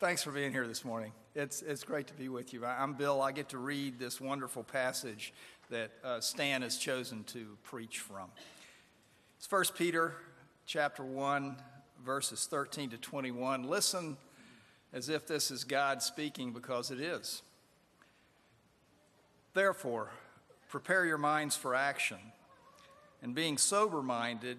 Thanks for being here this morning. It's, it's great to be with you. I'm Bill. I get to read this wonderful passage that uh, Stan has chosen to preach from. It's 1 Peter chapter 1, verses 13 to 21. Listen as if this is God speaking because it is. Therefore, prepare your minds for action, and being sober minded,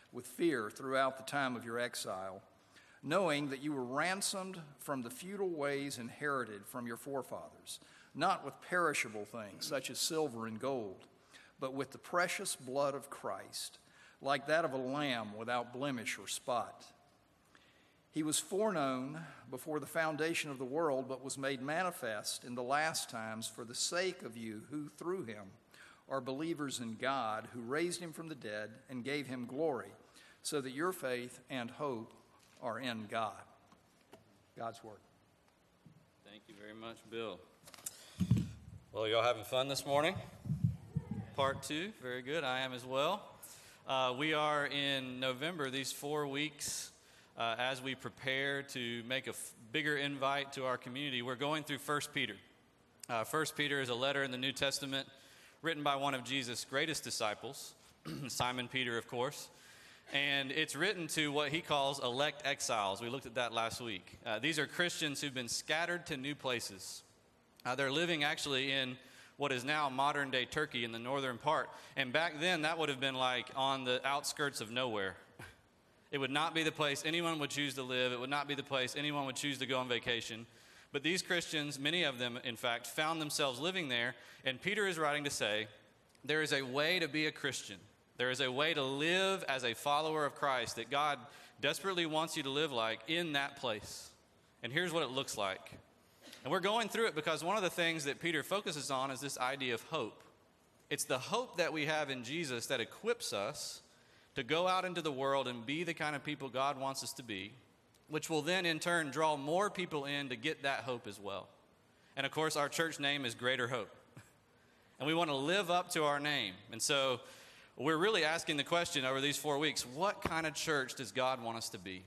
with fear throughout the time of your exile, knowing that you were ransomed from the futile ways inherited from your forefathers, not with perishable things such as silver and gold, but with the precious blood of Christ, like that of a lamb without blemish or spot. He was foreknown before the foundation of the world, but was made manifest in the last times for the sake of you who, through him, are believers in God, who raised him from the dead and gave him glory so that your faith and hope are in God. God's Word. Thank you very much, Bill. Well, y'all having fun this morning? Part two, very good. I am as well. Uh, we are in November, these four weeks, uh, as we prepare to make a f- bigger invite to our community. We're going through 1 Peter. Uh, 1 Peter is a letter in the New Testament written by one of Jesus' greatest disciples, Simon Peter, of course. And it's written to what he calls elect exiles. We looked at that last week. Uh, these are Christians who've been scattered to new places. Uh, they're living actually in what is now modern day Turkey in the northern part. And back then, that would have been like on the outskirts of nowhere. It would not be the place anyone would choose to live, it would not be the place anyone would choose to go on vacation. But these Christians, many of them, in fact, found themselves living there. And Peter is writing to say, there is a way to be a Christian. There is a way to live as a follower of Christ that God desperately wants you to live like in that place. And here's what it looks like. And we're going through it because one of the things that Peter focuses on is this idea of hope. It's the hope that we have in Jesus that equips us to go out into the world and be the kind of people God wants us to be, which will then in turn draw more people in to get that hope as well. And of course, our church name is Greater Hope. And we want to live up to our name. And so we're really asking the question over these four weeks what kind of church does God want us to be?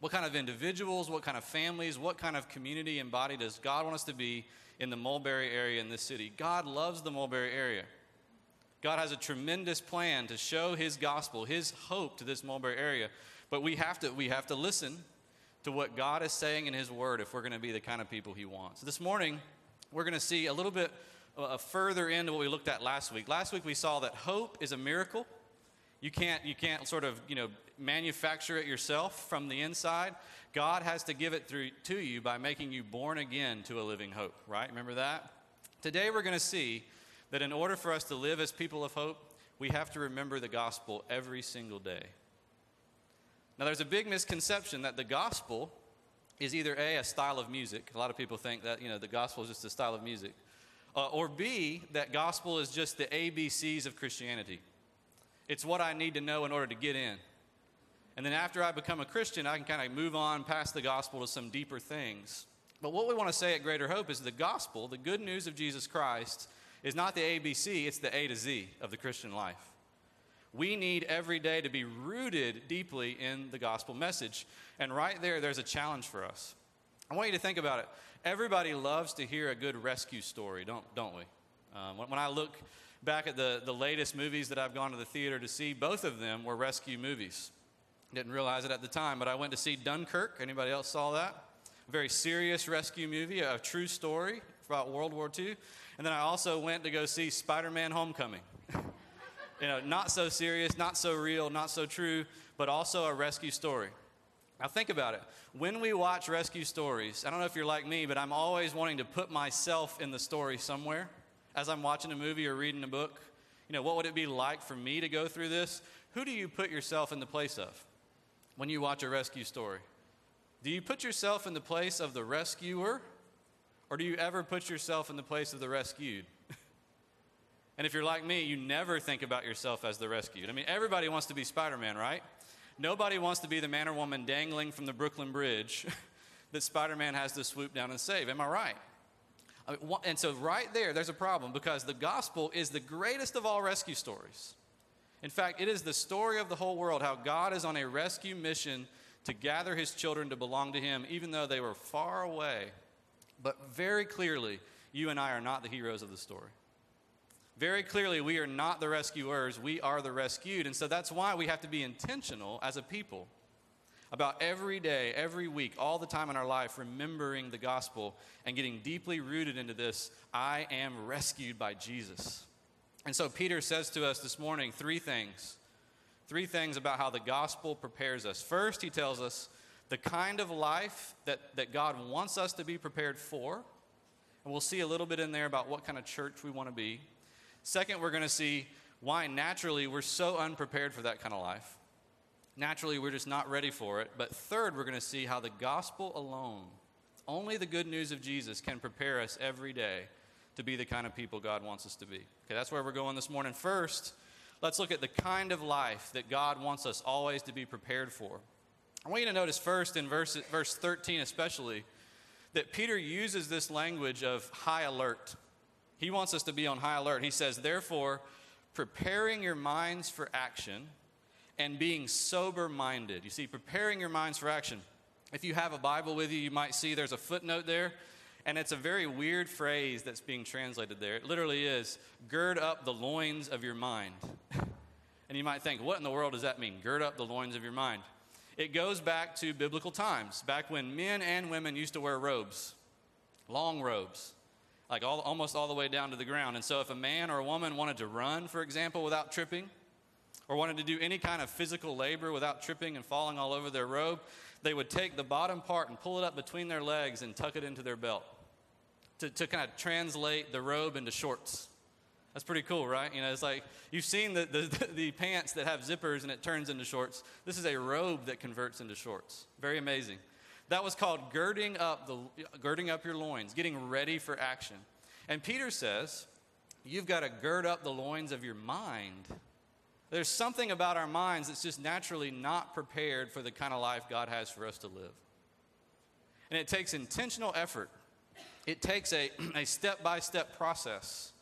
What kind of individuals, what kind of families, what kind of community and body does God want us to be in the Mulberry area in this city? God loves the Mulberry area. God has a tremendous plan to show his gospel, his hope to this Mulberry area. But we have to, we have to listen to what God is saying in his word if we're going to be the kind of people he wants. This morning, we're going to see a little bit a further into what we looked at last week. Last week we saw that hope is a miracle. You can't, you can't sort of, you know, manufacture it yourself from the inside. God has to give it through to you by making you born again to a living hope, right? Remember that? Today we're going to see that in order for us to live as people of hope, we have to remember the gospel every single day. Now there's a big misconception that the gospel is either A, a style of music. A lot of people think that, you know, the gospel is just a style of music uh, or B, that gospel is just the ABCs of Christianity. It's what I need to know in order to get in. And then after I become a Christian, I can kind of move on past the gospel to some deeper things. But what we want to say at Greater Hope is the gospel, the good news of Jesus Christ, is not the ABC, it's the A to Z of the Christian life. We need every day to be rooted deeply in the gospel message. And right there, there's a challenge for us. I want you to think about it. Everybody loves to hear a good rescue story, don't, don't we? Um, when, I look back at the, the latest movies that I've gone to the theater to see, both of them were rescue movies. Didn't realize it at the time, but I went to see Dunkirk. Anybody else saw that? A very serious rescue movie, a true story about World War II. And then I also went to go see Spider Man Homecoming. you know, not so serious, not so real, not so true, but also a rescue story. Now, think about it. When we watch rescue stories, I don't know if you're like me, but I'm always wanting to put myself in the story somewhere as I'm watching a movie or reading a book. You know, what would it be like for me to go through this? Who do you put yourself in the place of when you watch a rescue story? Do you put yourself in the place of the rescuer, or do you ever put yourself in the place of the rescued? and if you're like me, you never think about yourself as the rescued. I mean, everybody wants to be Spider Man, right? Nobody wants to be the man or woman dangling from the Brooklyn Bridge that Spider Man has to swoop down and save. Am I right? and so, right there, there's a problem because the gospel is the greatest of all rescue stories. In fact, it is the story of the whole world how God is on a rescue mission to gather his children to belong to him, even though they were far away. But very clearly, you and I are not the heroes of the story. Very clearly, we are not the rescuers, we are the rescued. And so that's why we have to be intentional as a people about every day, every week, all the time in our life, remembering the gospel and getting deeply rooted into this I am rescued by Jesus. And so Peter says to us this morning three things. Three things about how the gospel prepares us. First, he tells us the kind of life that, that God wants us to be prepared for. And we'll see a little bit in there about what kind of church we want to be. Second, we're going to see why naturally we're so unprepared for that kind of life. Naturally, we're just not ready for it. But third, we're going to see how the gospel alone, only the good news of Jesus, can prepare us every day to be the kind of people God wants us to be. Okay, that's where we're going this morning. First, let's look at the kind of life that God wants us always to be prepared for. I want you to notice first in verse, verse 13, especially, that Peter uses this language of high alert. He wants us to be on high alert. He says, Therefore, preparing your minds for action and being sober minded. You see, preparing your minds for action. If you have a Bible with you, you might see there's a footnote there, and it's a very weird phrase that's being translated there. It literally is gird up the loins of your mind. and you might think, what in the world does that mean? Gird up the loins of your mind. It goes back to biblical times, back when men and women used to wear robes, long robes, like all, almost all the way down to the ground. And so, if a man or a woman wanted to run, for example, without tripping, or wanted to do any kind of physical labor without tripping and falling all over their robe, they would take the bottom part and pull it up between their legs and tuck it into their belt to, to kind of translate the robe into shorts. That's pretty cool, right? You know, it's like you've seen the, the, the, pants that have zippers and it turns into shorts. This is a robe that converts into shorts. Very amazing. That was called girding up, the, girding up your loins, getting ready for action. And Peter says, you've got to gird up the loins of your mind there's something about our minds that's just naturally not prepared for the kind of life God has for us to live. And it takes intentional effort, it takes a step by step process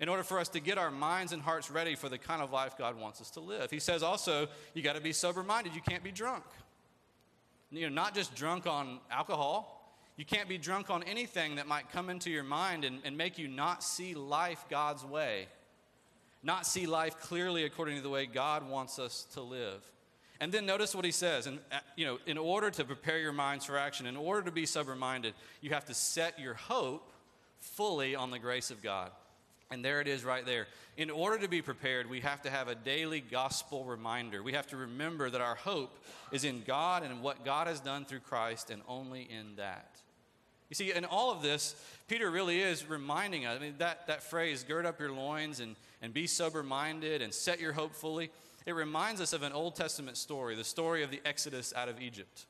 in order for us to get our minds and hearts ready for the kind of life God wants us to live. He says also, you got to be sober minded. You can't be drunk. You know, not just drunk on alcohol. You can't be drunk on anything that might come into your mind and, and make you not see life God's way not see life clearly according to the way God wants us to live. And then notice what he says. And, uh, you know, in order to prepare your minds for action, in order to be sober minded, you have to set your hope fully on the grace of God. And there it is right there. In order to be prepared, we have to have a daily gospel reminder. We have to remember that our hope is in God and what God has done through Christ and only in that. You see, in all of this, Peter really is reminding us. I mean, that, that phrase, gird up your loins and, and be sober minded and set your hope fully, it reminds us of an Old Testament story, the story of the Exodus out of Egypt.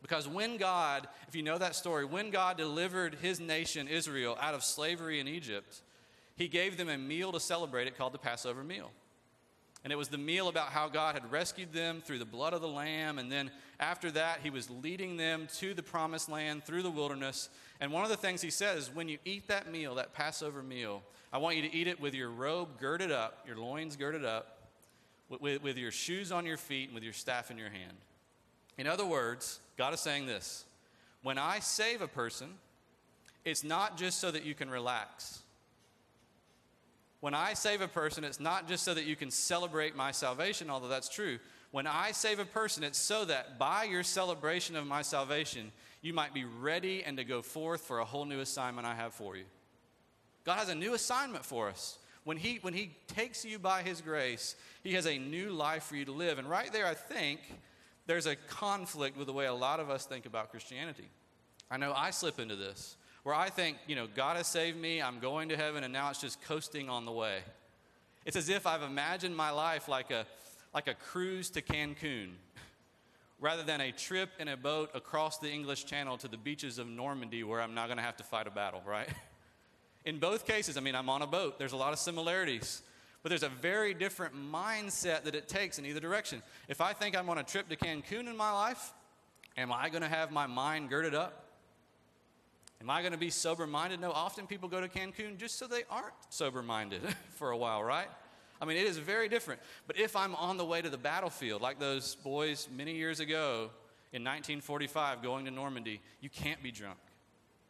Because when God, if you know that story, when God delivered his nation, Israel, out of slavery in Egypt, he gave them a meal to celebrate it called the Passover meal. And it was the meal about how God had rescued them through the blood of the Lamb. And then after that, he was leading them to the promised land through the wilderness. And one of the things he says when you eat that meal, that Passover meal, I want you to eat it with your robe girded up, your loins girded up, with, with, your shoes on your feet, and with your staff in your hand. In other words, God is saying this when I save a person, it's not just so that you can relax. When I save a person, it's not just so that you can celebrate my salvation, although that's true. When I save a person, it's so that by your celebration of my salvation, you might be ready and to go forth for a whole new assignment I have for you. God has a new assignment for us. When he, when he takes you by His grace, He has a new life for you to live. And right there, I think there's a conflict with the way a lot of us think about Christianity. I know I slip into this where I think, you know, God has saved me, I'm going to heaven, and now it's just coasting on the way. It's as if I've imagined my life like a, like a cruise to Cancun, rather than a trip in a boat across the English Channel to the beaches of Normandy where I'm not going to have to fight a battle, right? In both cases, I mean, I'm on a boat, there's a lot of similarities, but there's a very different mindset that it takes in either direction. If I think I'm on a trip to Cancun in my life, am I going to have my mind girded up? Am I going to be sober minded? No, often people go to Cancun just so they aren't sober minded for a while, right? I mean, it is very different. But if I'm on the way to the battlefield, like those boys many years ago in 1945 going to Normandy, you can't be drunk.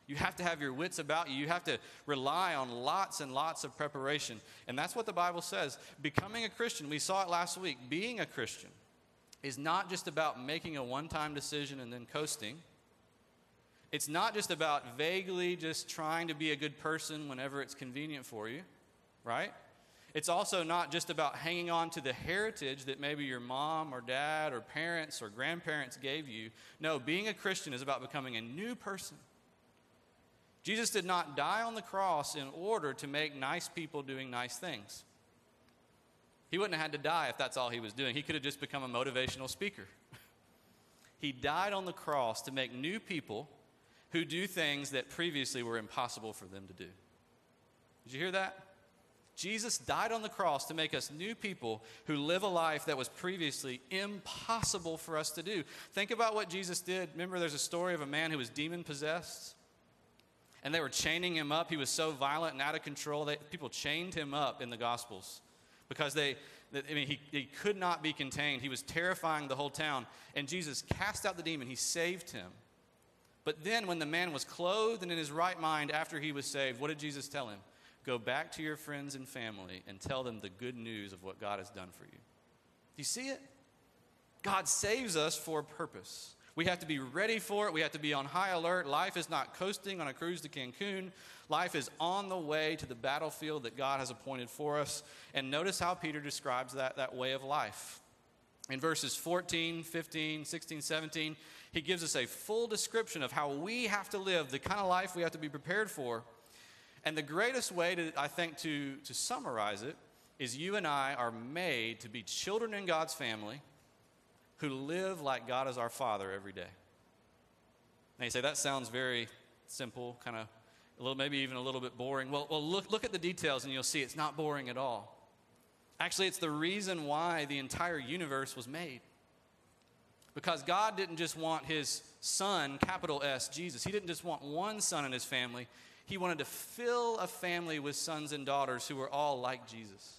You have to have your wits about you. You have to rely on lots and lots of preparation. And that's what the Bible says. Becoming a Christian, we saw it last week, being a Christian is not just about making a one time decision and then coasting. It's not just about vaguely just trying to be a good person whenever it's convenient for you, right? It's also not just about hanging on to the heritage that maybe your mom or dad or parents or grandparents gave you. No, being a Christian is about becoming a new person. Jesus did not die on the cross in order to make nice people doing nice things. He wouldn't have had to die if that's all he was doing. He could have just become a motivational speaker. he died on the cross to make new people who do things that previously were impossible for them to do. Did you hear that? Jesus died on the cross to make us new people who live a life that was previously impossible for us to do. Think about what Jesus did. Remember, there's a story of a man who was demon possessed, and they were chaining him up. He was so violent and out of control. that people chained him up in the Gospels because they, I mean, he, he could not be contained. He was terrifying the whole town. And Jesus cast out the demon, he saved him. But then, when the man was clothed and in his right mind after he was saved, what did Jesus tell him? Go back to your friends and family and tell them the good news of what God has done for you. Do you see it? God saves us for a purpose. We have to be ready for it. We have to be on high alert. Life is not coasting on a cruise to Cancun. Life is on the way to the battlefield that God has appointed for us. And notice how Peter describes that, that way of life. In verses 14, 15, 16, 17, he gives us a full description of how we have to live, the kind of life we have to be prepared for. And the greatest way, to, I think, to, to summarize it is you and I are made to be children in God's family who live like God is our Father every day. Now you say, that sounds very simple, kind of a little, maybe even a little bit boring. Well, well look, look at the details and you'll see it's not boring at all. Actually, it's the reason why the entire universe was made. Because God didn't just want his son, capital S, Jesus. He didn't just want one son in his family. He wanted to fill a family with sons and daughters who were all like Jesus,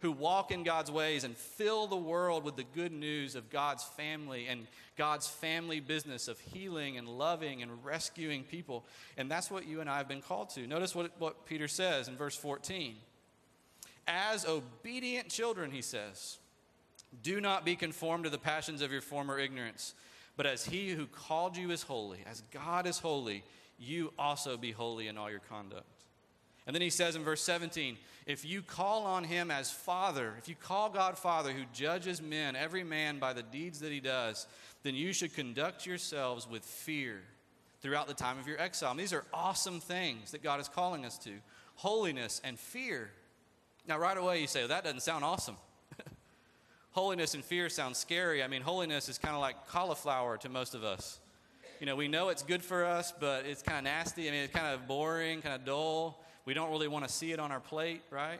who walk in God's ways and fill the world with the good news of God's family and God's family business of healing and loving and rescuing people. And that's what you and I have been called to. Notice what, what Peter says in verse 14. As obedient children, he says, do not be conformed to the passions of your former ignorance, but as he who called you is holy, as God is holy, you also be holy in all your conduct. And then he says in verse 17, if you call on him as Father, if you call God Father who judges men, every man by the deeds that he does, then you should conduct yourselves with fear throughout the time of your exile. And these are awesome things that God is calling us to holiness and fear. Now, right away, you say, well, that doesn't sound awesome. Holiness and fear sounds scary. I mean, holiness is kind of like cauliflower to most of us you know, we know it's good for us, but it's kind of nasty. I mean, it's kind of boring, kind of dull. We don't really want to see it on our plate, right?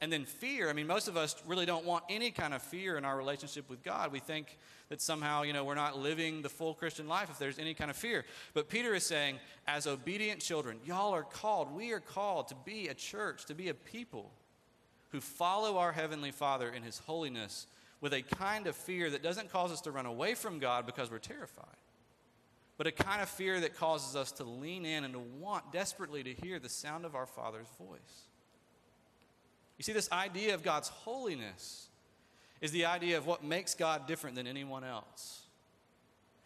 And then fear. I mean, most of us really don't want any kind of fear in our relationship with God. We think that somehow, you know, we're not living the full Christian life if there's any kind of fear. But Peter is saying, as obedient children, y'all are called, we are called to be a church, to be a people who follow our Heavenly Father in His holiness with a kind of fear that doesn't cause us to run away from God because we're terrified but a kind of fear that causes us to lean in and to want desperately to hear the sound of our Father's voice. You see, this idea of God's holiness is the idea of what makes God different than anyone else.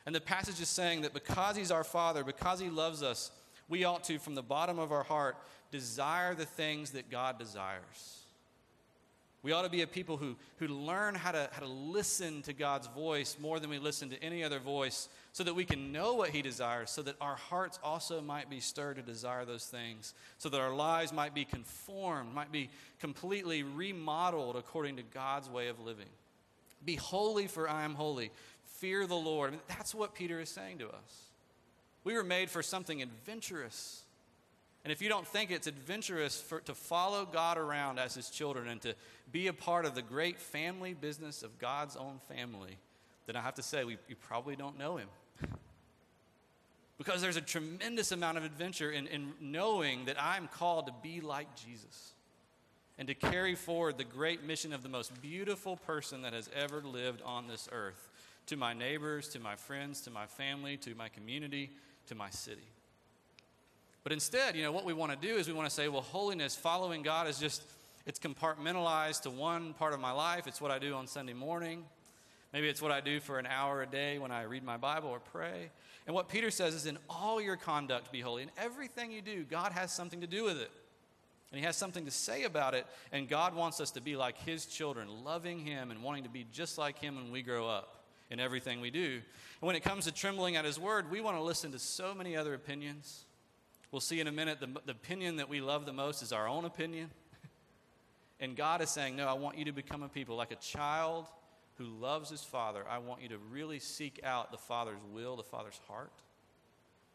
And the passage is saying that because He's our Father, because He loves us, we ought to, from the bottom of our heart, desire the things that God desires. We ought to be a people who, who learn how to, how to listen to God's voice more than we listen to any other voice so that we can know what He desires, so that our hearts also might be stirred to desire those things, so that our lives might be conformed, might be completely remodeled according to God's way of living. Be holy, for I am holy. Fear the Lord. I mean, that's what Peter is saying to us. We were made for something adventurous. And if you don't think it's adventurous for, to follow God around as his children and to be a part of the great family business of God's own family, then I have to say, we, you probably don't know him. because there's a tremendous amount of adventure in, in knowing that I'm called to be like Jesus and to carry forward the great mission of the most beautiful person that has ever lived on this earth to my neighbors, to my friends, to my family, to my community, to my city. But instead, you know, what we want to do is we want to say, well, holiness, following God is just, it's compartmentalized to one part of my life. It's what I do on Sunday morning. Maybe it's what I do for an hour a day when I read my Bible or pray. And what Peter says is, in all your conduct, be holy. In everything you do, God has something to do with it. And He has something to say about it. And God wants us to be like His children, loving Him and wanting to be just like Him when we grow up in everything we do. And when it comes to trembling at His word, we want to listen to so many other opinions. We'll see in a minute the, the opinion that we love the most is our own opinion. and God is saying, No, I want you to become a people like a child who loves his father. I want you to really seek out the father's will, the father's heart.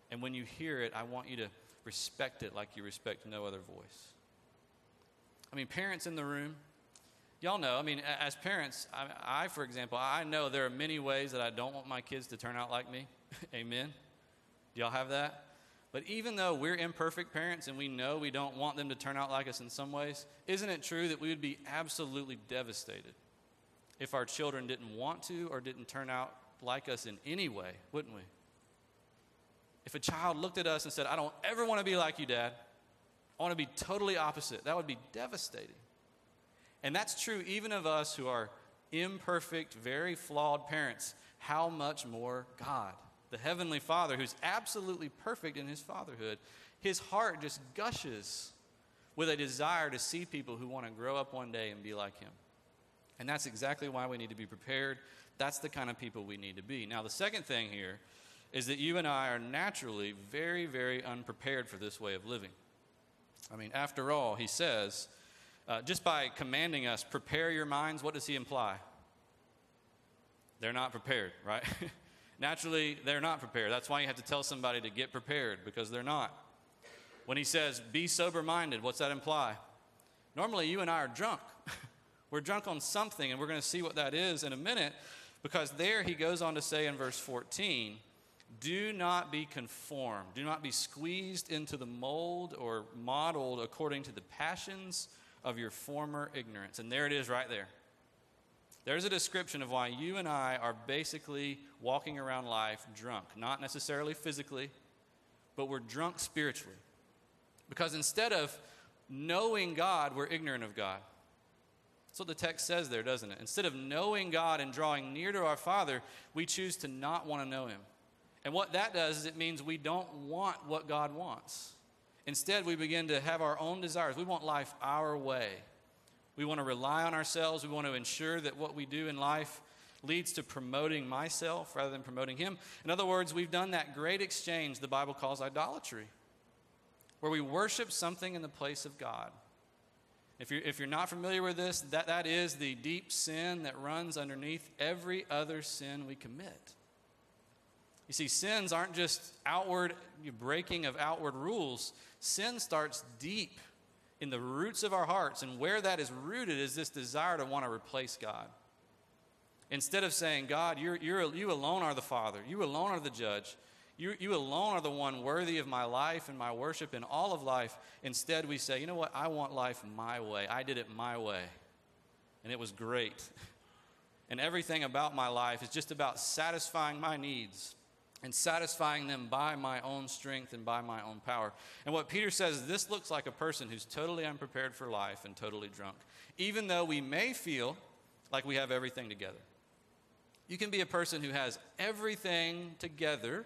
And when you hear it, I want you to respect it like you respect no other voice. I mean, parents in the room, y'all know, I mean, as parents, I, I, for example, I know there are many ways that I don't want my kids to turn out like me. Amen. Do y'all have that? But even though we're imperfect parents and we know we don't want them to turn out like us in some ways, isn't it true that we would be absolutely devastated if our children didn't want to or didn't turn out like us in any way, wouldn't we? If a child looked at us and said, I don't ever want to be like you, Dad, I want to be totally opposite, that would be devastating. And that's true even of us who are imperfect, very flawed parents. How much more God? The Heavenly Father, who's absolutely perfect in his fatherhood, his heart just gushes with a desire to see people who want to grow up one day and be like him. And that's exactly why we need to be prepared. That's the kind of people we need to be. Now, the second thing here is that you and I are naturally very, very unprepared for this way of living. I mean, after all, he says, uh, just by commanding us, prepare your minds, what does he imply? They're not prepared, right? Naturally, they're not prepared. That's why you have to tell somebody to get prepared because they're not. When he says, be sober minded, what's that imply? Normally, you and I are drunk. we're drunk on something, and we're going to see what that is in a minute because there he goes on to say in verse 14, do not be conformed, do not be squeezed into the mold or modeled according to the passions of your former ignorance. And there it is right there. There's a description of why you and I are basically walking around life drunk. Not necessarily physically, but we're drunk spiritually. Because instead of knowing God, we're ignorant of God. That's what the text says there, doesn't it? Instead of knowing God and drawing near to our Father, we choose to not want to know Him. And what that does is it means we don't want what God wants. Instead, we begin to have our own desires. We want life our way. We want to rely on ourselves. We want to ensure that what we do in life leads to promoting myself rather than promoting Him. In other words, we've done that great exchange the Bible calls idolatry, where we worship something in the place of God. If you're, if you're not familiar with this, that, that is the deep sin that runs underneath every other sin we commit. You see, sins aren't just outward breaking of outward rules, sin starts deep in the roots of our hearts. And where that is rooted is this desire to want to replace God. Instead of saying, God, you're, you're, you alone are the Father, you alone are the judge, you, you alone are the one worthy of my life and my worship and all of life. Instead, we say, you know what? I want life my way. I did it my way. And it was great. And everything about my life is just about satisfying my needs and satisfying them by my own strength and by my own power. And what Peter says, this looks like a person who's totally unprepared for life and totally drunk, even though we may feel like we have everything together. You can be a person who has everything together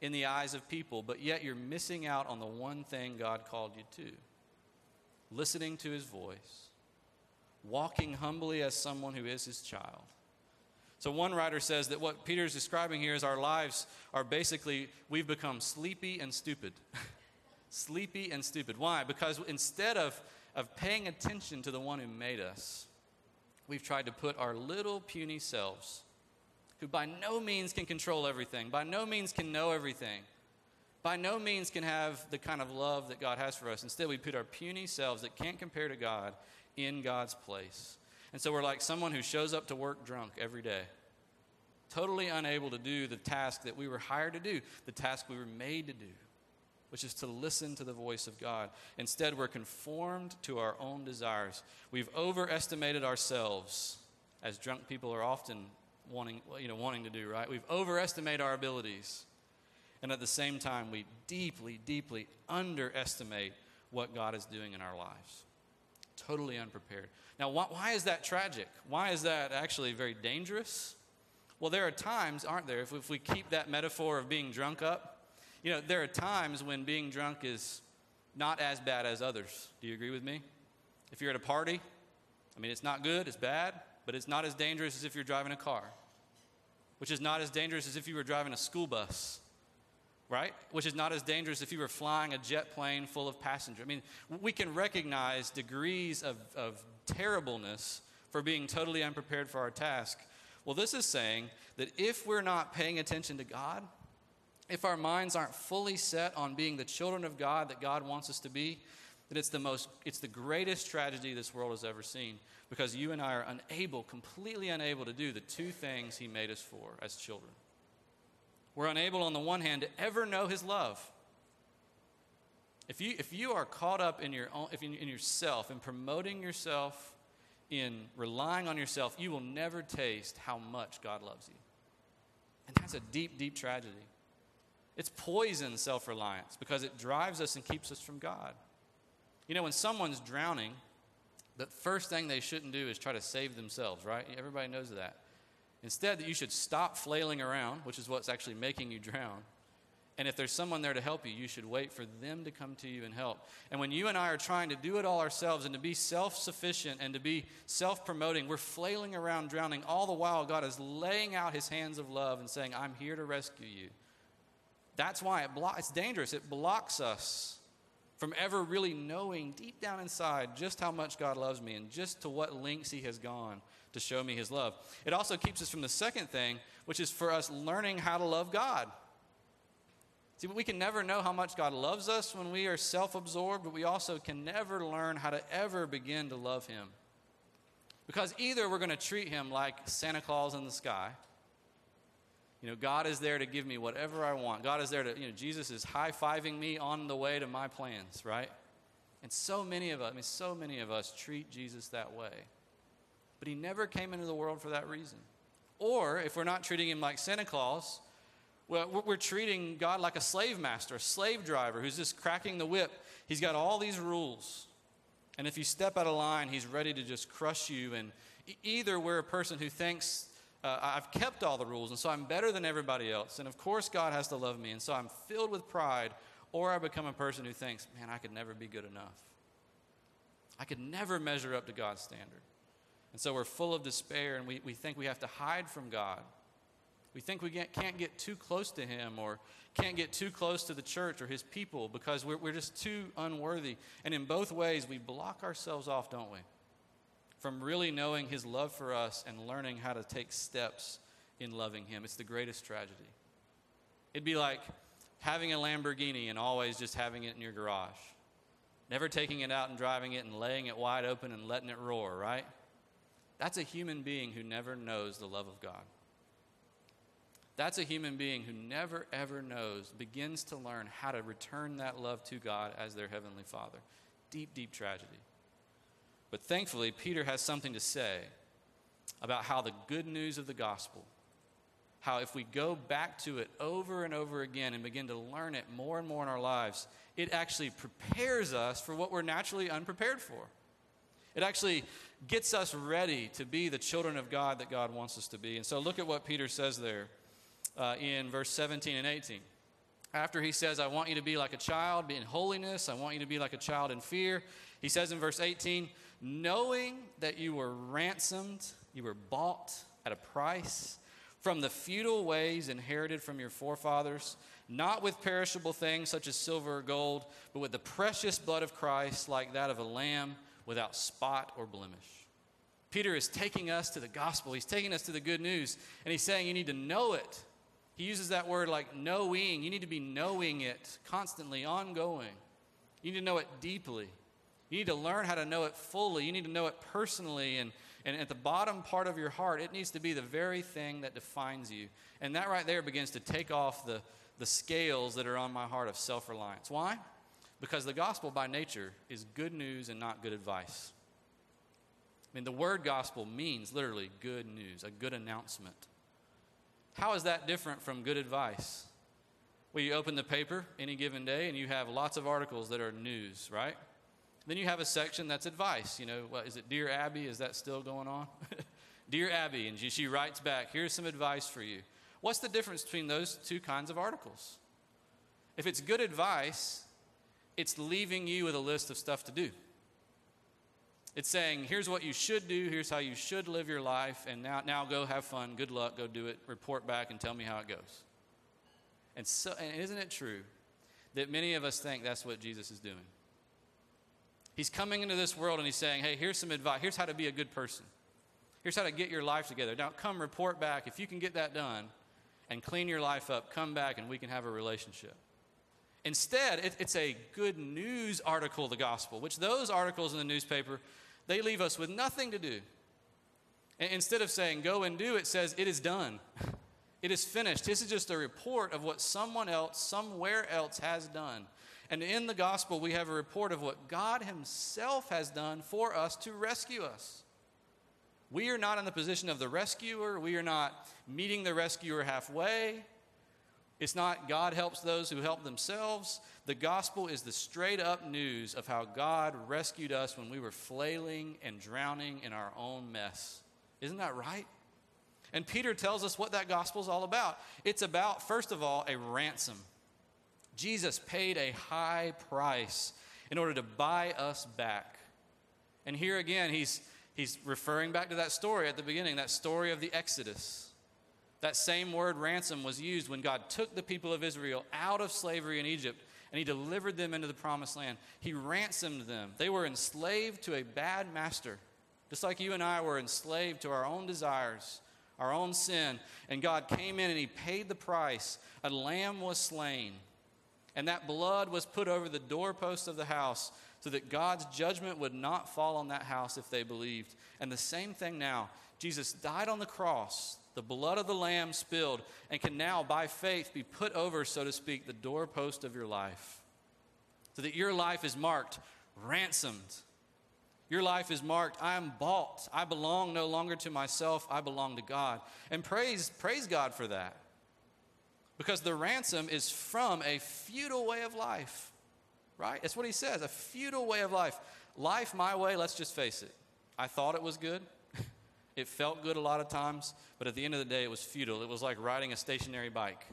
in the eyes of people, but yet you're missing out on the one thing God called you to listening to his voice, walking humbly as someone who is his child so, one writer says that what Peter is describing here is our lives are basically, we've become sleepy and stupid. sleepy and stupid. Why? Because instead of, of paying attention to the one who made us, we've tried to put our little puny selves, who by no means can control everything, by no means can know everything, by no means can have the kind of love that God has for us. Instead, we put our puny selves that can't compare to God in God's place. And so we're like someone who shows up to work drunk every day, totally unable to do the task that we were hired to do, the task we were made to do, which is to listen to the voice of God. Instead, we're conformed to our own desires. We've overestimated ourselves, as drunk people are often wanting, you know, wanting to do, right? We've overestimated our abilities. And at the same time, we deeply, deeply underestimate what God is doing in our lives. Totally unprepared. Now, why, why, is that tragic? Why is that actually very dangerous? Well, there are times, aren't there, if, if we keep that metaphor of being drunk up, you know, there are times when being drunk is not as bad as others. Do you agree with me? If you're at a party, I mean, it's not good, it's bad, but it's not as dangerous as if you're driving a car, which is not as dangerous as if you were driving a school bus right? Which is not as dangerous if you were flying a jet plane full of passengers. I mean, we can recognize degrees of, of terribleness for being totally unprepared for our task. Well, this is saying that if we're not paying attention to God, if our minds aren't fully set on being the children of God that God wants us to be, that it's the most it's the greatest tragedy this world has ever seen because you and I are unable, completely unable to do the two things he made us for as children. We're unable, on the one hand, to ever know His love. If you, if you are caught up in, your own, if in, in yourself, in promoting yourself, in relying on yourself, you will never taste how much God loves you. And that's a deep, deep tragedy. It's poison self reliance because it drives us and keeps us from God. You know, when someone's drowning, the first thing they shouldn't do is try to save themselves, right? Everybody knows that. Instead, that you should stop flailing around, which is what's actually making you drown. And if there's someone there to help you, you should wait for them to come to you and help. And when you and I are trying to do it all ourselves and to be self sufficient and to be self promoting, we're flailing around drowning. All the while, God is laying out his hands of love and saying, I'm here to rescue you. That's why it blo- it's dangerous. It blocks us from ever really knowing deep down inside just how much God loves me and just to what lengths he has gone to show me his love. It also keeps us from the second thing, which is for us learning how to love God. See, we can never know how much God loves us when we are self absorbed, but we also can never learn how to ever begin to love him. Because either we're going to treat him like Santa Claus in the sky. You know, God is there to give me whatever I want. God is there to, you know, Jesus is high fiving me on the way to my plans, right? And so many of us, I mean, so many of us treat Jesus that way. But he never came into the world for that reason. Or if we're not treating him like Santa Claus, well, we're treating God like a slave master, a slave driver who's just cracking the whip. He's got all these rules. And if you step out of line, he's ready to just crush you. And either we're a person who thinks, uh, I've kept all the rules, and so I'm better than everybody else. And of course, God has to love me, and so I'm filled with pride. Or I become a person who thinks, man, I could never be good enough. I could never measure up to God's standard. And so we're full of despair and we, we think we have to hide from God. We think we get, can't get too close to Him or can't get too close to the church or His people because we're, we're just too unworthy. And in both ways, we block ourselves off, don't we? From really knowing His love for us and learning how to take steps in loving Him. It's the greatest tragedy. It'd be like having a Lamborghini and always just having it in your garage, never taking it out and driving it and laying it wide open and letting it roar, right? That's a human being who never knows the love of God. That's a human being who never, ever knows, begins to learn how to return that love to God as their Heavenly Father. Deep, deep tragedy. But thankfully, Peter has something to say about how the good news of the gospel, how if we go back to it over and over again and begin to learn it more and more in our lives, it actually prepares us for what we're naturally unprepared for. It actually gets us ready to be the children of God that God wants us to be. And so look at what Peter says there uh, in verse 17 and 18. After he says, I want you to be like a child in holiness, I want you to be like a child in fear, he says in verse 18, knowing that you were ransomed, you were bought at a price from the futile ways inherited from your forefathers, not with perishable things such as silver or gold, but with the precious blood of Christ, like that of a lamb without spot or blemish. Peter is taking us to the gospel. He's taking us to the good news, and he's saying you need to know it. He uses that word like knowing. You need to be knowing it constantly, ongoing. You need to know it deeply. You need to learn how to know it fully. You need to know it personally. And, and at the bottom part of your heart, it needs to be the very thing that defines you. And that right there begins to take off the, the scales that are on my heart of self reliance. Why? Because the gospel by nature is good news and not good advice. I mean, the word gospel means literally good news, a good announcement. How is that different from good advice? Well, you open the paper any given day and you have lots of articles that are news, right? Then you have a section that's advice. You know, what is it, Dear Abby? Is that still going on? Dear Abby, and she, she writes back, here's some advice for you. What's the difference between those two kinds of articles? If it's good advice, it's leaving you with a list of stuff to do. It's saying, here's what you should do, here's how you should live your life, and now, now go have fun, good luck, go do it, report back, and tell me how it goes. And, so, and isn't it true that many of us think that's what Jesus is doing? He's coming into this world and he's saying, hey, here's some advice. Here's how to be a good person. Here's how to get your life together. Now, come report back. If you can get that done and clean your life up, come back and we can have a relationship. Instead, it, it's a good news article, the gospel, which those articles in the newspaper, they leave us with nothing to do. And instead of saying, go and do, it says, it is done. It is finished. This is just a report of what someone else, somewhere else has done. And in the gospel, we have a report of what God Himself has done for us to rescue us. We are not in the position of the rescuer. We are not meeting the rescuer halfway. It's not God helps those who help themselves. The gospel is the straight up news of how God rescued us when we were flailing and drowning in our own mess. Isn't that right? And Peter tells us what that gospel is all about. It's about, first of all, a ransom. Jesus paid a high price in order to buy us back. And here again, he's, he's referring back to that story at the beginning, that story of the Exodus. That same word ransom was used when God took the people of Israel out of slavery in Egypt and he delivered them into the promised land. He ransomed them. They were enslaved to a bad master, just like you and I were enslaved to our own desires our own sin. And God came in and He paid the price. A lamb was slain. And that blood was put over the doorpost of the house so that God's judgment would not fall on that house if they believed. And the same thing now. Jesus died on the cross, the blood of the lamb spilled, and can now, by faith, be put over, so to speak, the doorpost of your life. So that your life is marked ransomed your life is marked, I am bought. I belong no longer to myself, I belong to God. And praise, praise God for that. Because the ransom is from a futile way of life, right? That's what he says a futile way of life. Life my way, let's just face it. I thought it was good. It felt good a lot of times, but at the end of the day, it was futile. It was like riding a stationary bike.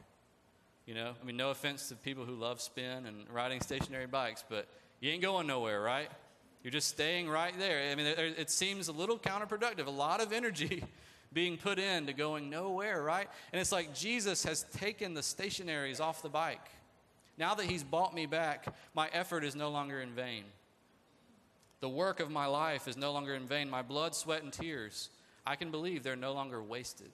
You know, I mean, no offense to people who love spin and riding stationary bikes, but you ain't going nowhere, right? You're just staying right there. I mean, it seems a little counterproductive. A lot of energy being put into going nowhere, right? And it's like Jesus has taken the stationaries off the bike. Now that he's bought me back, my effort is no longer in vain. The work of my life is no longer in vain. My blood, sweat, and tears, I can believe they're no longer wasted.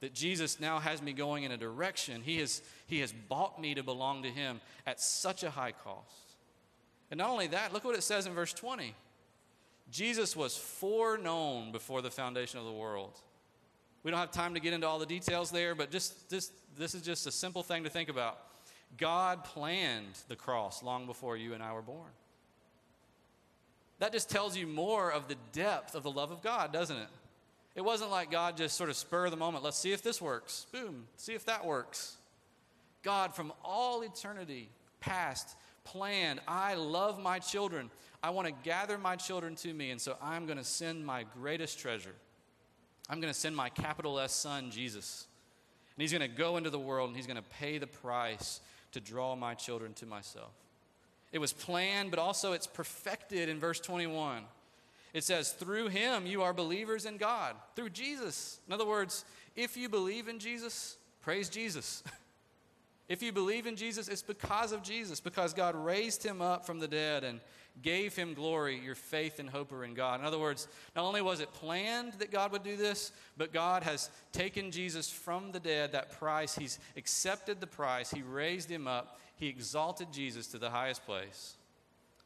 That Jesus now has me going in a direction. He has, he has bought me to belong to him at such a high cost. And not only that, look what it says in verse 20. Jesus was foreknown before the foundation of the world. We don't have time to get into all the details there, but just, just this is just a simple thing to think about. God planned the cross long before you and I were born. That just tells you more of the depth of the love of God, doesn't it? It wasn't like God just sort of spur of the moment, let's see if this works. Boom, see if that works. God, from all eternity past, planned. I love my children. I want to gather my children to me, and so I'm going to send my greatest treasure. I'm going to send my capital S son, Jesus. And he's going to go into the world and he's going to pay the price to draw my children to myself. It was planned, but also it's perfected in verse 21. It says, Through him you are believers in God, through Jesus. In other words, if you believe in Jesus, praise Jesus. If you believe in Jesus, it's because of Jesus, because God raised him up from the dead and gave him glory. Your faith and hope are in God. In other words, not only was it planned that God would do this, but God has taken Jesus from the dead, that price. He's accepted the price. He raised him up. He exalted Jesus to the highest place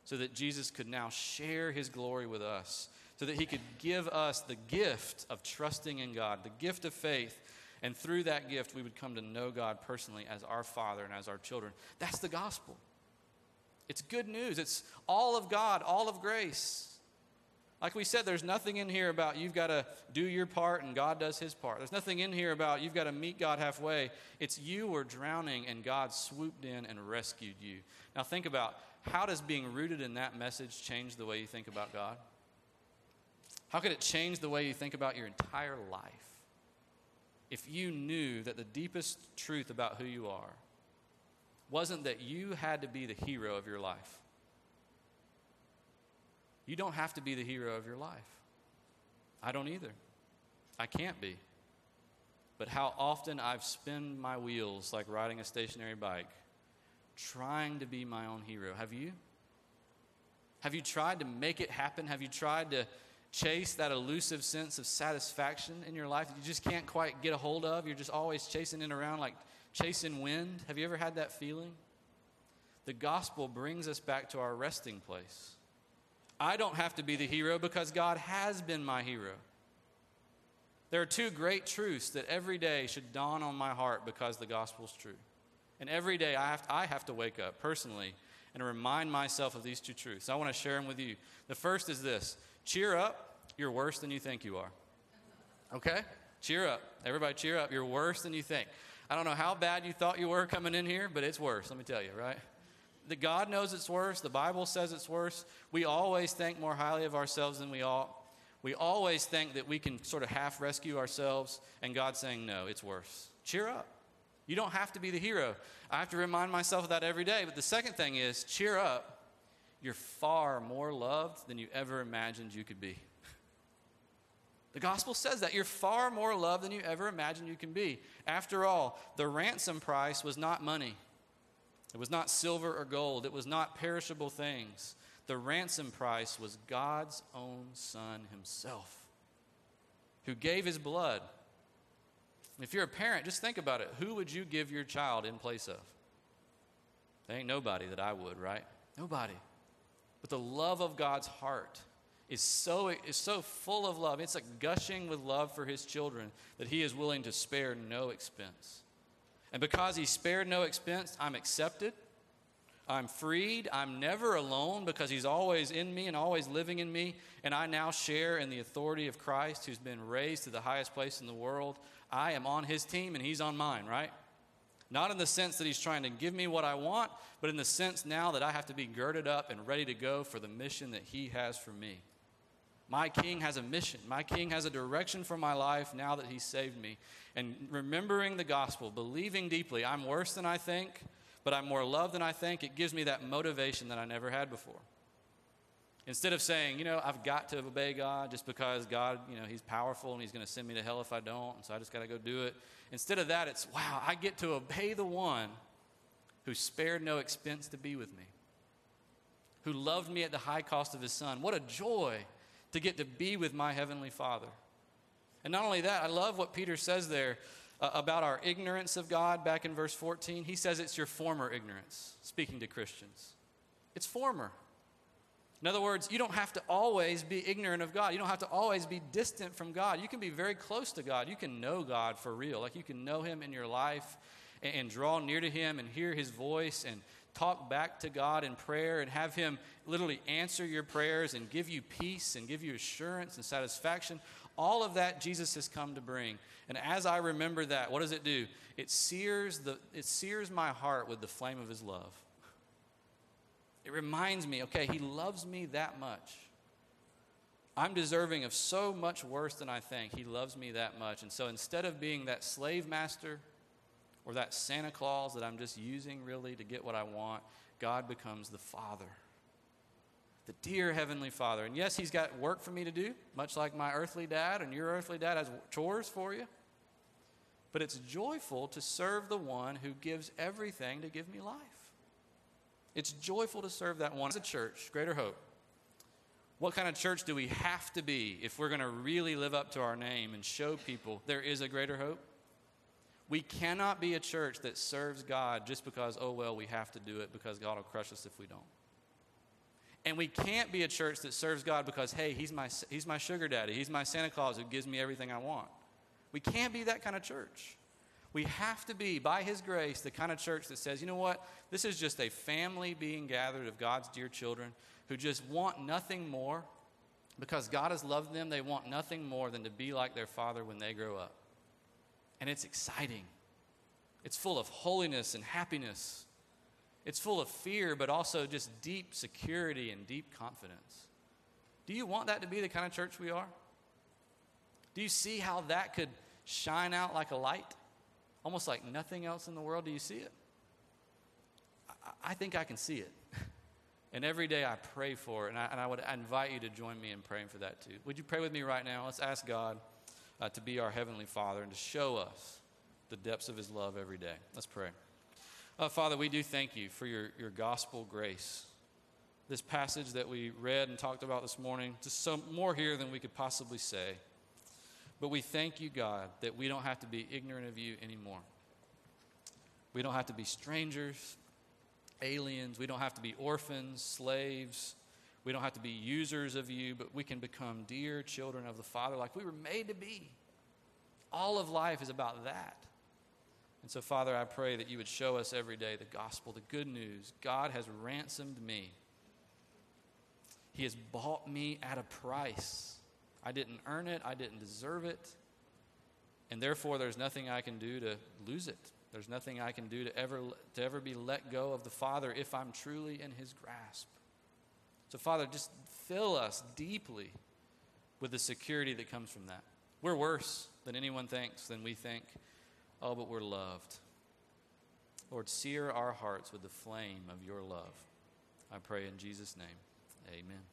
so that Jesus could now share his glory with us, so that he could give us the gift of trusting in God, the gift of faith and through that gift, we would come to know God personally as our Father and as our children. That's the gospel. It's good news. It's all of God, all of grace. Like we said, there's nothing in here about you've got to do your part and God does his part. There's nothing in here about you've got to meet God halfway. It's you were drowning and God swooped in and rescued you. Now think about how does being rooted in that message change the way you think about God? How could it change the way you think about your entire life? if you knew that the deepest truth about who you are wasn't that you had to be the hero of your life. You don't have to be the hero of your life. I don't either. I can't be. But how often I've spun my wheels like riding a stationary bike, trying to be my own hero. Have you? Have you tried to make it happen? Have you tried to chase that elusive sense of satisfaction in your life that you just can't quite get a hold of. You're just always chasing it around like chasing wind. Have you ever had that feeling? The gospel brings us back to our resting place. I don't have to be the hero because God has been my hero. There are two great truths that every day should dawn on my heart because the gospel's true. And every day I have to, I have to wake up personally and remind myself of these two truths. I want to share them with you. The first is this Cheer up. You're worse than you think you are. Okay? Cheer up. Everybody, cheer up. You're worse than you think. I don't know how bad you thought you were coming in here, but it's worse, let me tell you, right? The God knows it's worse. The Bible says it's worse. We always think more highly of ourselves than we ought. We always think that we can sort of half rescue ourselves, and God's saying, no, it's worse. Cheer up. You don't have to be the hero. I have to remind myself of that every day. But the second thing is, cheer up you're far more loved than you ever imagined you could be. The gospel says that you're far more loved than you ever imagined you can be. After all, the ransom price was not money, it was not silver or gold, it was not perishable things. The ransom price was God's own Son Himself, who gave His blood. If you're a parent, just think about it. Who would you give your child in place of? There ain't nobody that I would, right? Nobody. But the love of God's heart is so, is so full of love. It's like gushing with love for his children that he is willing to spare no expense. And because he spared no expense, I'm accepted. I'm freed. I'm never alone because he's always in me and always living in me. And I now share in the authority of Christ who's been raised to the highest place in the world. I am on his team and he's on mine, right? Not in the sense that he's trying to give me what I want, but in the sense now that I have to be girded up and ready to go for the mission that he has for me. My king has a mission. My king has a direction for my life now that he saved me. And remembering the gospel, believing deeply, I'm worse than I think, but I'm more loved than I think, it gives me that motivation that I never had before. Instead of saying, you know, I've got to obey God just because God, you know, He's powerful and He's going to send me to hell if I don't, and so I just got to go do it. Instead of that, it's, wow, I get to obey the one who spared no expense to be with me, who loved me at the high cost of His Son. What a joy to get to be with my Heavenly Father. And not only that, I love what Peter says there uh, about our ignorance of God back in verse 14. He says it's your former ignorance, speaking to Christians. It's former. In other words, you don't have to always be ignorant of God. You don't have to always be distant from God. You can be very close to God. You can know God for real. Like you can know Him in your life and, and draw near to Him and hear His voice and talk back to God in prayer and have Him literally answer your prayers and give you peace and give you assurance and satisfaction. All of that Jesus has come to bring. And as I remember that, what does it do? It sears, the, it sears my heart with the flame of His love. It reminds me, okay, He loves me that much. I'm deserving of so much worse than I think. He loves me that much. And so instead of being that slave master or that Santa Claus that I'm just using really to get what I want, God becomes the Father. The dear Heavenly Father. And yes, He's got work for me to do, much like my earthly dad and your earthly dad has chores for you. but it's joyful to serve the one who gives everything to give me life. It's joyful to serve that one. As a church, Greater Hope, what kind of church do we have to be if we're going to really live up to our name and show people there is a greater hope? We cannot be a church that serves God just because, oh, well, we have to do it because God will crush us if we don't. And we can't be a church that serves God because, hey, he's my, he's my sugar daddy. He's my Santa Claus who gives me everything I want. We can't be that kind of church. We have to be, by His grace, the kind of church that says, you know what? This is just a family being gathered of God's dear children who just want nothing more because God has loved them. They want nothing more than to be like their Father when they grow up. And it's exciting. It's full of holiness and happiness. It's full of fear, but also just deep security and deep confidence. Do you want that to be the kind of church we are? Do you see how that could shine out like a light? Almost like nothing else in the world. Do you see it? I, think I can see it. and every day I pray for it. And I, and I would invite you to join me in praying for that too. Would you pray with me right now? Let's ask God uh, to be our Heavenly Father and to show us the depths of His love every day. Let's pray. Uh, Father, we do thank you for your, your gospel grace. This passage that we read and talked about this morning, just some more here than we could possibly say. But we thank you, God, that we don't have to be ignorant of you anymore. We don't have to be strangers, aliens. We don't have to be orphans, slaves. We don't have to be users of you, but we can become dear children of the Father like we were made to be. All of life is about that. And so, Father, I pray that you would show us every day the gospel, the good news. God has ransomed me, He has bought me at a price. I didn't earn it, I didn't deserve it. And therefore, there's nothing I can do to lose it. There's nothing I can do to ever, to ever be let go of the Father if I'm truly in His grasp. So, Father, just fill us deeply with the security that comes from that. We're worse than anyone thinks, than we think. Oh, but we're loved. Lord, sear our hearts with the flame of your love. I pray in Jesus' name. Amen.